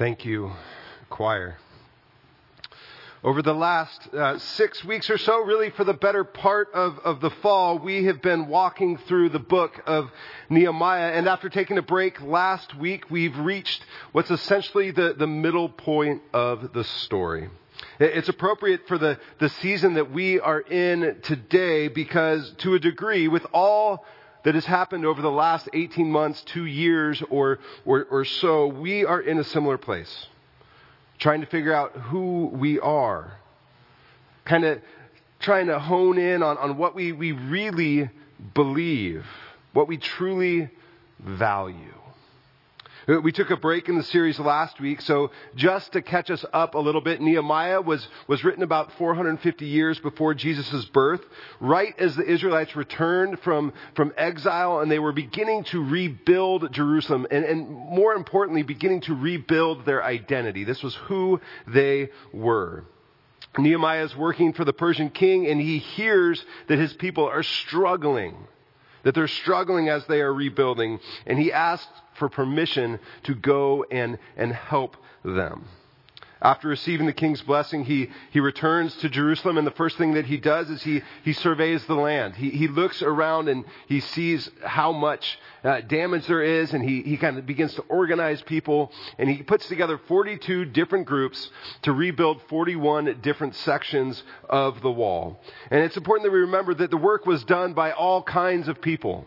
Thank you, choir. Over the last uh, six weeks or so, really for the better part of, of the fall, we have been walking through the book of Nehemiah. And after taking a break last week, we've reached what's essentially the, the middle point of the story. It's appropriate for the, the season that we are in today because, to a degree, with all that has happened over the last 18 months, two years or, or, or so, we are in a similar place. Trying to figure out who we are. Kind of trying to hone in on, on what we, we really believe, what we truly value. Uh, we took a break in the series last week, so just to catch us up a little bit, Nehemiah was, was written about 450 years before Jesus' birth, right as the Israelites returned from, from exile and they were beginning to rebuild Jerusalem and, and more importantly, beginning to rebuild their identity. This was who they were. Nehemiah is working for the Persian king and he hears that his people are struggling that they're struggling as they are rebuilding, and he asked for permission to go and, and help them. After receiving the king's blessing, he, he returns to Jerusalem, and the first thing that he does is he, he surveys the land. He, he looks around and he sees how much uh, damage there is, and he, he kind of begins to organize people, and he puts together 42 different groups to rebuild 41 different sections of the wall. And it's important that we remember that the work was done by all kinds of people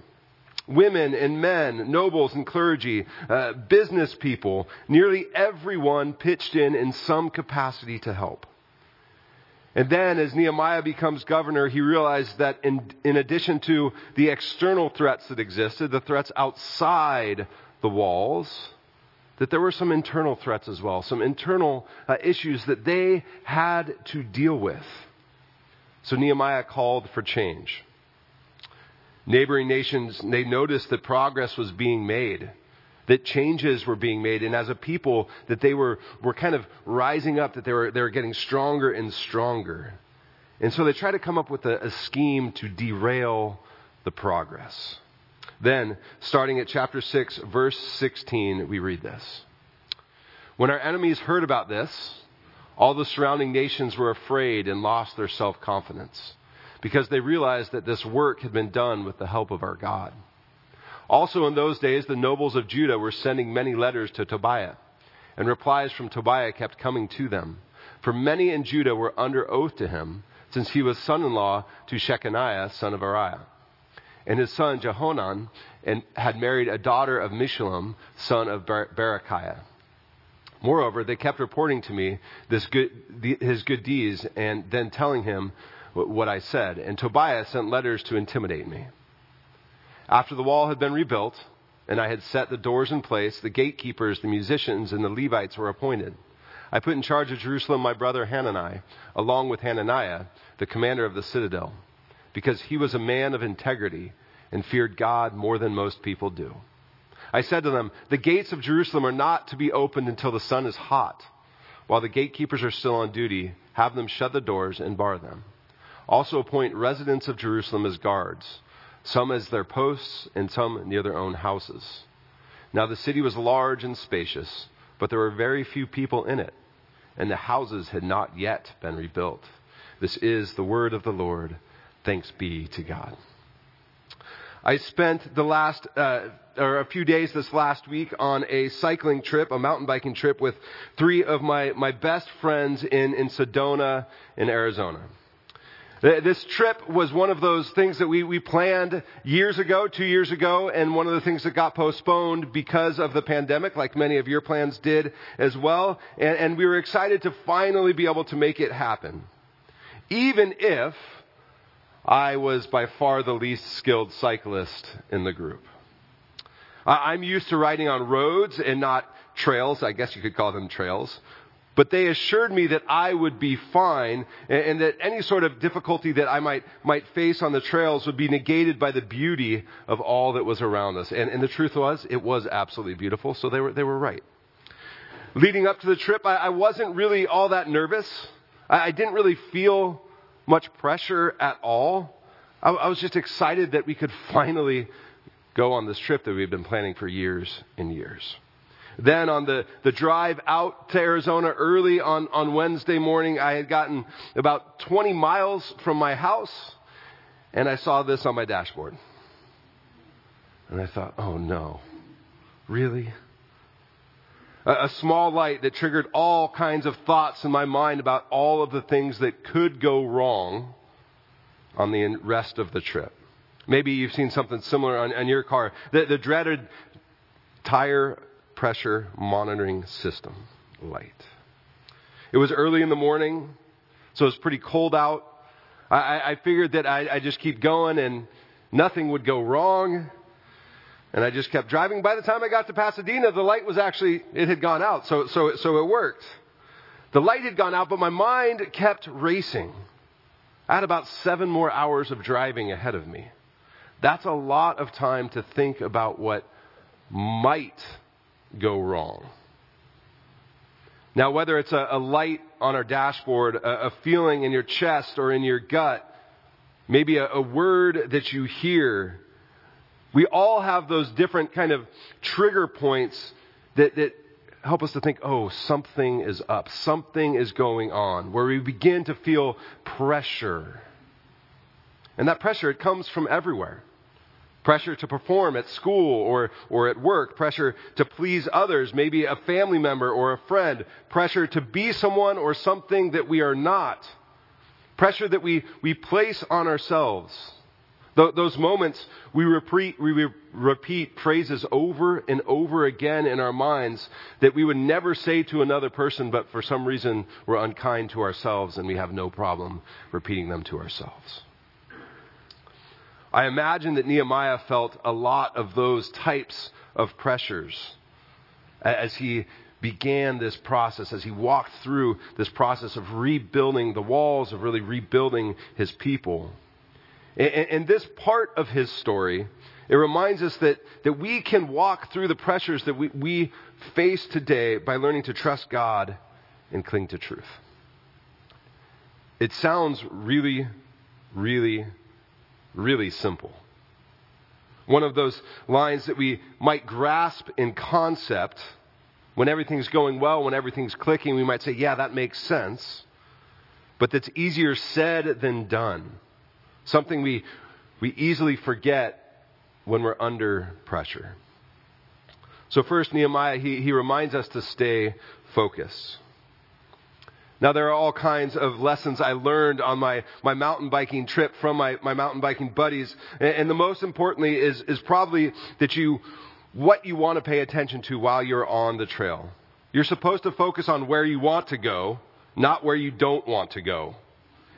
women and men, nobles and clergy, uh, business people, nearly everyone pitched in in some capacity to help. And then, as Nehemiah becomes governor, he realized that in, in addition to the external threats that existed, the threats outside the walls, that there were some internal threats as well, some internal uh, issues that they had to deal with. So Nehemiah called for change. Neighboring nations, they noticed that progress was being made, that changes were being made, and as a people, that they were, were kind of rising up, that they were, they were getting stronger and stronger. And so they tried to come up with a, a scheme to derail the progress. Then, starting at chapter 6, verse 16, we read this. When our enemies heard about this, all the surrounding nations were afraid and lost their self confidence because they realized that this work had been done with the help of our God. Also, in those days, the nobles of Judah were sending many letters to Tobiah, and replies from Tobiah kept coming to them. For many in Judah were under oath to him, since he was son in law to Shechaniah, son of Ariah. And his son Jehohanan and had married a daughter of Meshullam, son of Berechiah. Moreover, they kept reporting to me good, the, his good deeds and then telling him what I said. And Tobiah sent letters to intimidate me. After the wall had been rebuilt, and I had set the doors in place, the gatekeepers, the musicians, and the Levites were appointed. I put in charge of Jerusalem my brother Hanani, along with Hananiah, the commander of the citadel, because he was a man of integrity and feared God more than most people do. I said to them, The gates of Jerusalem are not to be opened until the sun is hot. While the gatekeepers are still on duty, have them shut the doors and bar them. Also appoint residents of Jerusalem as guards, some as their posts, and some near their own houses. Now the city was large and spacious, but there were very few people in it, and the houses had not yet been rebuilt. This is the word of the Lord. Thanks be to God. I spent the last, uh, or a few days this last week on a cycling trip, a mountain biking trip with three of my, my best friends in, in Sedona in Arizona. This trip was one of those things that we, we planned years ago, two years ago, and one of the things that got postponed because of the pandemic, like many of your plans did as well. And, and we were excited to finally be able to make it happen. Even if I was by far the least skilled cyclist in the group. I'm used to riding on roads and not trails. I guess you could call them trails. But they assured me that I would be fine and, and, that any sort of difficulty that I might, might face on the trails would be negated by the beauty of all that was around us. And, and the truth was, it was absolutely beautiful, so they were, they were right. Leading up to the trip, I, I wasn't really all that nervous. I, I, didn't really feel much pressure at all. I, I was just excited that we could finally go on this trip that we've been planning for years and years. Then on the, the drive out to Arizona early on, on Wednesday morning, I had gotten about 20 miles from my house and I saw this on my dashboard. And I thought, oh no, really? A, small light that triggered all kinds of thoughts in my mind about all of the things that could go wrong on the rest of the trip. Maybe you've seen something similar on, on your car. The, the dreaded tire pressure monitoring system light. It was early in the morning, so it was pretty cold out. I, I figured that I, I just keep going and nothing would go wrong. And I just kept driving. By the time I got to Pasadena, the light was actually, it had gone out, so, so, so it worked. The light had gone out, but my mind kept racing. I had about seven more hours of driving ahead of me. That's a lot of time to think about what might go wrong. Now, whether it's a, a light on our dashboard, a, a, feeling in your chest or in your gut, maybe a, a word that you hear, we all have those different kind of trigger points that, that help us to think, oh, something is up, something is going on, where we begin to feel pressure. And that pressure, it comes from everywhere. Pressure to perform at school or, or at work. Pressure to please others, maybe a family member or a friend. Pressure to be someone or something that we are not. Pressure that we, we place on ourselves. Th- those moments we repeat, we repeat phrases over and over again in our minds that we would never say to another person, but for some reason we're unkind to ourselves and we have no problem repeating them to ourselves. I imagine that Nehemiah felt a lot of those types of pressures as he began this process, as he walked through this process of rebuilding the walls, of really rebuilding his people. And, this part of his story, it reminds us that, that we can walk through the pressures that we, we face today by learning to trust God and cling to truth. It sounds really, really, really simple. One of those lines that we might grasp in concept when everything's going well, when everything's clicking, we might say, yeah, that makes sense. But that's easier said than done. Something we, we easily forget when we're under pressure. So, first, Nehemiah, he, he reminds us to stay focused. Now, there are all kinds of lessons I learned on my, my mountain biking trip from my, my mountain biking buddies. And, and the most importantly is, is probably that you, what you want to pay attention to while you're on the trail. You're supposed to focus on where you want to go, not where you don't want to go.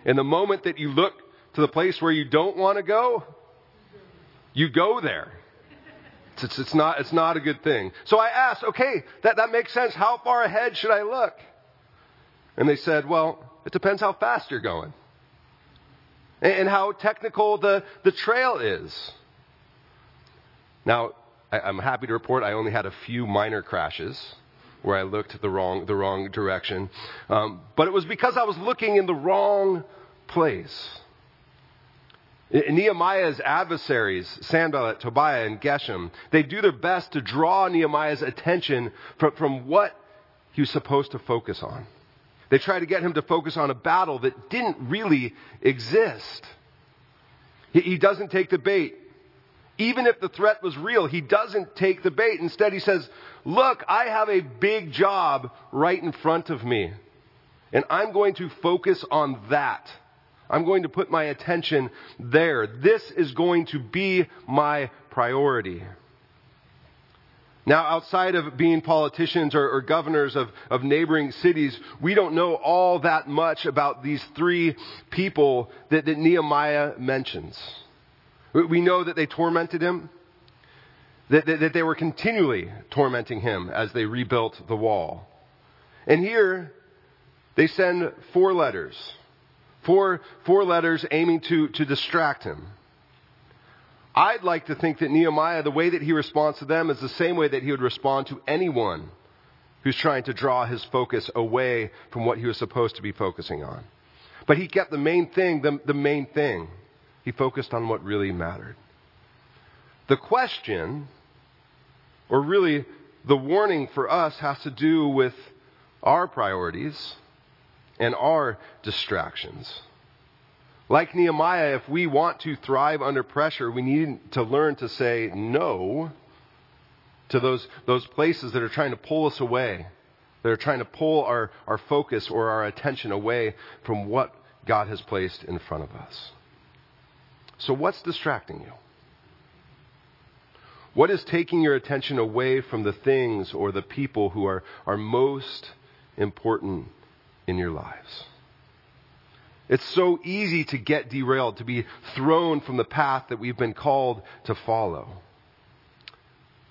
And the moment that you look to the place where you don't want to go, you go there. It's, it's, not, it's not a good thing. So I asked, okay, that, that makes sense. How far ahead should I look? And they said, well, it depends how fast you're going and, how technical the, the trail is. Now, I, I'm happy to report I only had a few minor crashes where I looked the wrong, the wrong direction. Um, but it was because I was looking in the wrong place. Nehemiah's adversaries, Sanballat, Tobiah, and Geshem, they do their best to draw Nehemiah's attention from, from what he was supposed to focus on. They try to get him to focus on a battle that didn't really exist. He, he doesn't take the bait. Even if the threat was real, he doesn't take the bait. Instead, he says, Look, I have a big job right in front of me, and I'm going to focus on that. I'm going to put my attention there. This is going to be my priority. Now, outside of being politicians or, or governors of, of neighboring cities, we don't know all that much about these three people that, that Nehemiah mentions. We know that they tormented him, that, that, that they were continually tormenting him as they rebuilt the wall. And here, they send four letters Four, four letters aiming to, to distract him. I'd like to think that Nehemiah, the way that he responds to them is the same way that he would respond to anyone who's trying to draw his focus away from what he was supposed to be focusing on. But he kept the main thing, the, the main thing. He focused on what really mattered. The question, or really the warning for us has to do with our priorities and our distractions. Like Nehemiah, if we want to thrive under pressure, we need to learn to say no to those, those places that are trying to pull us away, that are trying to pull our, our focus or our attention away from what God has placed in front of us. So, what's distracting you? What is taking your attention away from the things or the people who are, are most important in your lives? It's so easy to get derailed, to be thrown from the path that we've been called to follow.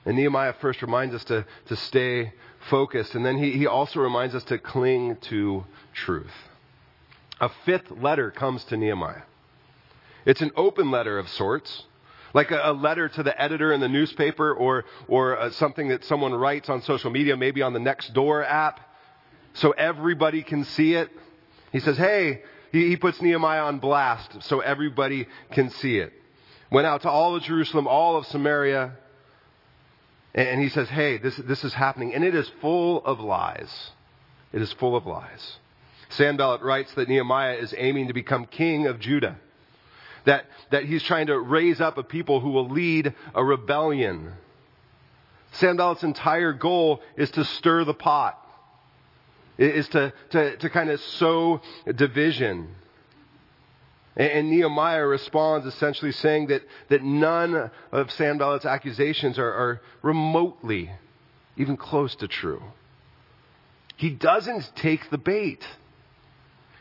And Nehemiah first reminds us to, to stay focused, and then he, he also reminds us to cling to truth. A fifth letter comes to Nehemiah. It's an open letter of sorts, like a, a letter to the editor in the newspaper or, or uh, something that someone writes on social media, maybe on the Nextdoor app, so everybody can see it. He says, Hey, he, he puts Nehemiah on blast so everybody can see it. Went out to all of Jerusalem, all of Samaria, and he says, Hey, this, this is happening. And it is full of lies. It is full of lies. Sanballat writes that Nehemiah is aiming to become king of Judah. That, that he's trying to raise up a people who will lead a rebellion. Sanballat's entire goal is to stir the pot is to, to, to kind of sow division. And, and, Nehemiah responds essentially saying that, that none of Sanballat's accusations are, are remotely even close to true. He doesn't take the bait.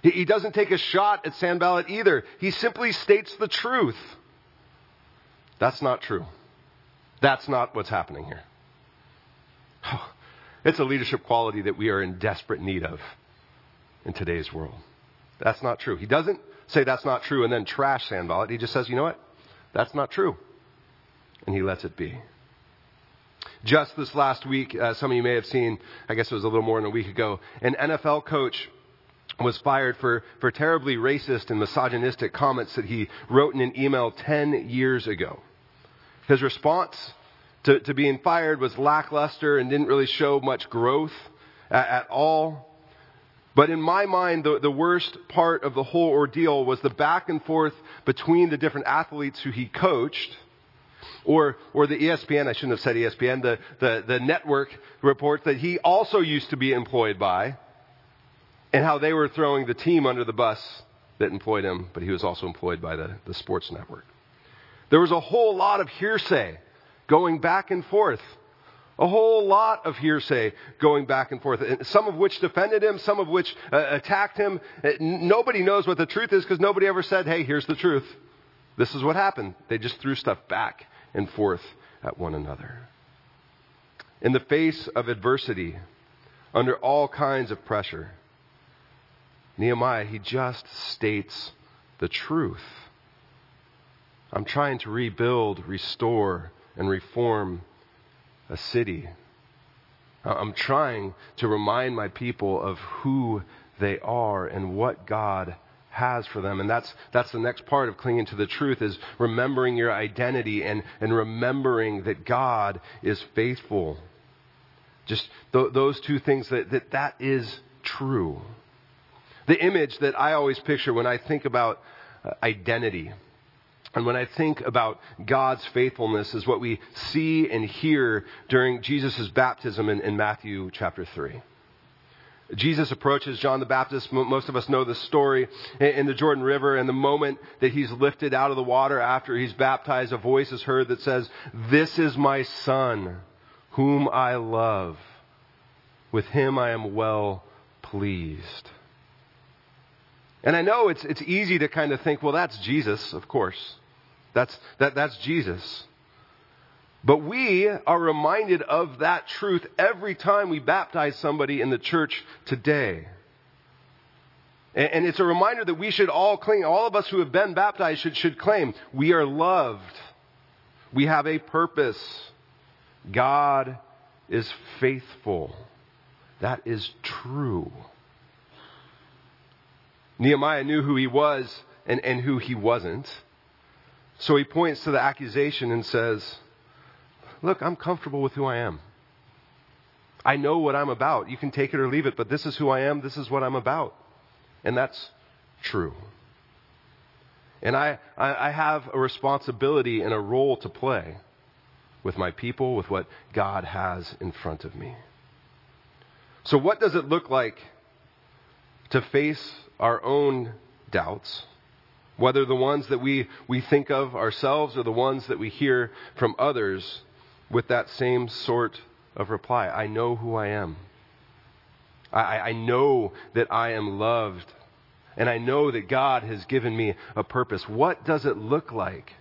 He, he doesn't take a shot at Sanballat either. He simply states the truth. That's not true. That's not what's happening here. Oh, it's a leadership quality that we are in desperate need of in today's world. That's not true. He doesn't say that's not true and then trash Sanballat. He just says, you know what? That's not true. And he lets it be. Just this last week, uh, some of you may have seen, I guess it was a little more than a week ago, an NFL coach was fired for, for terribly racist and misogynistic comments that he wrote in an email 10 years ago. His response to, to being fired was lackluster and didn't really show much growth at, at all. But in my mind, the, the worst part of the whole ordeal was the back and forth between the different athletes who he coached, or, or the ESPN, I shouldn't have said ESPN, the, the, the network reports that he also used to be employed by, and how they were throwing the team under the bus that employed him, but he was also employed by the, the sports network. There was a whole lot of hearsay going back and forth. A whole lot of hearsay going back and forth, some of which defended him, some of which uh, attacked him. Uh, nobody knows what the truth is because nobody ever said, hey, here's the truth. This is what happened. They just threw stuff back and forth at one another. In the face of adversity, under all kinds of pressure, Nehemiah, he just states the truth. I'm trying to rebuild, restore, and reform a city. I'm trying to remind my people of who they are and what God has for them. And that's, that's the next part of clinging to the truth is remembering your identity and, and remembering that God is faithful. Just th- those two things that, that that is true. The image that I always picture when I think about uh, identity and when I think about God's faithfulness is what we see and hear during Jesus' baptism in, in, Matthew chapter 3. Jesus approaches John the Baptist. Most of us know the story in the Jordan River. And the moment that he's lifted out of the water after he's baptized, a voice is heard that says, This is my son, whom I love. With him I am well pleased. And I know it's, it's easy to kind of think, well, that's Jesus, of course. That's, that, that's Jesus. But we are reminded of that truth every time we baptize somebody in the church today. And, and it's a reminder that we should all claim, all of us who have been baptized should, should claim, we are loved. We have a purpose. God is faithful. That is true. Nehemiah knew who he was and, and who he wasn't. So he points to the accusation and says, Look, I'm comfortable with who I am. I know what I'm about. You can take it or leave it, but this is who I am. This is what I'm about. And that's true. And I, I, have a responsibility and a role to play with my people, with what God has in front of me. So, what does it look like to face our own doubts, whether the ones that we, we think of ourselves or the ones that we hear from others, with that same sort of reply I know who I am. I, I know that I am loved. And I know that God has given me a purpose. What does it look like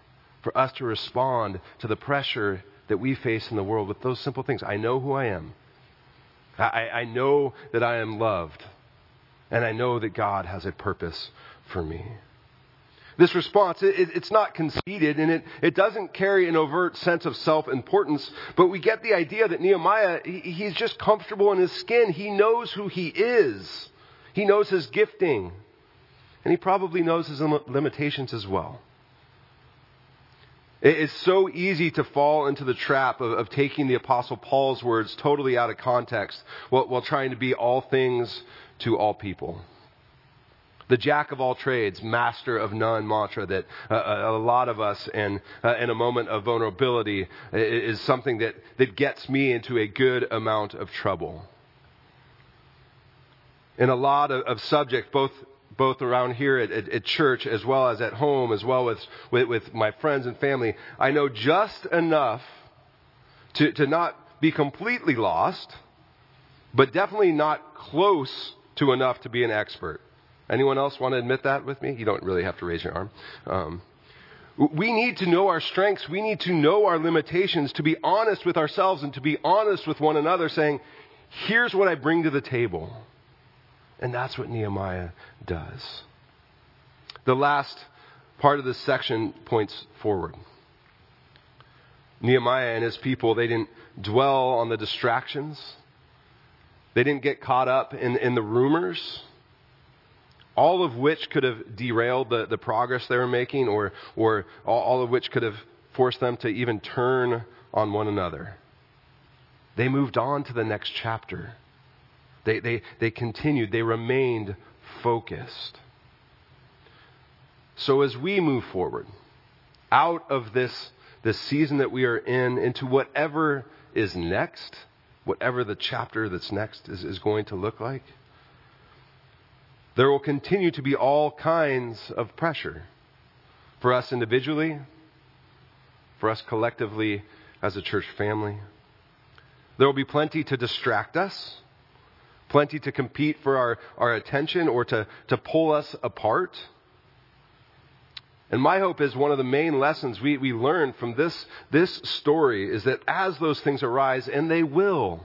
for us to respond to the pressure that we face in the world with those simple things? I know who I am. I, I know that I am loved. And I know that God has a purpose for me. This response, it, it's not conceited and it, it doesn't carry an overt sense of self importance, but we get the idea that Nehemiah, he, he's just comfortable in his skin. He knows who he is, he knows his gifting, and he probably knows his limitations as well. It's so easy to fall into the trap of, of taking the Apostle Paul's words totally out of context while, while trying to be all things to all people the jack of all trades, master of none mantra that uh, a lot of us in, uh, in a moment of vulnerability is something that, that gets me into a good amount of trouble. In a lot of, of subjects, both both around here at, at, at, church as well as at home, as well as with, with my friends and family, I know just enough to, to not be completely lost, but definitely not close to enough to be an expert. Anyone else want to admit that with me? You don't really have to raise your arm. Um, we need to know our strengths. We need to know our limitations, to be honest with ourselves and to be honest with one another, saying, here's what I bring to the table. And that's what Nehemiah does. The last part of this section points forward. Nehemiah and his people, they didn't dwell on the distractions. They didn't get caught up in, in the rumors all of which could have derailed the, the progress they were making, or, or all, of which could have forced them to even turn on one another. They moved on to the next chapter. They, they, they continued, they remained focused. So as we move forward, out of this, this season that we are in, into whatever is next, whatever the chapter that's next is, is going to look like, there will continue to be all kinds of pressure for us individually, for us collectively as a church family. There will be plenty to distract us, plenty to compete for our, our attention or to, to pull us apart. And my hope is one of the main lessons we, we learn from this, this story is that as those things arise, and they will,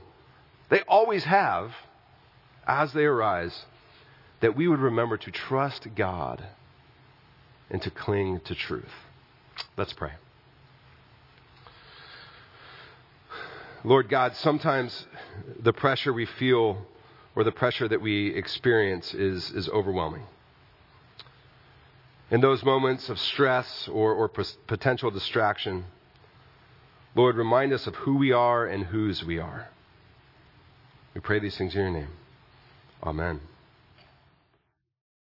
they always have, as they arise, that we would remember to trust God and to cling to truth. Let's pray. Lord God, sometimes the pressure we feel or the pressure that we experience is, is overwhelming. In those moments of stress or, or potential distraction, Lord, remind us of who we are and whose we are. We pray these things in your name. Amen.